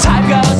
Time goes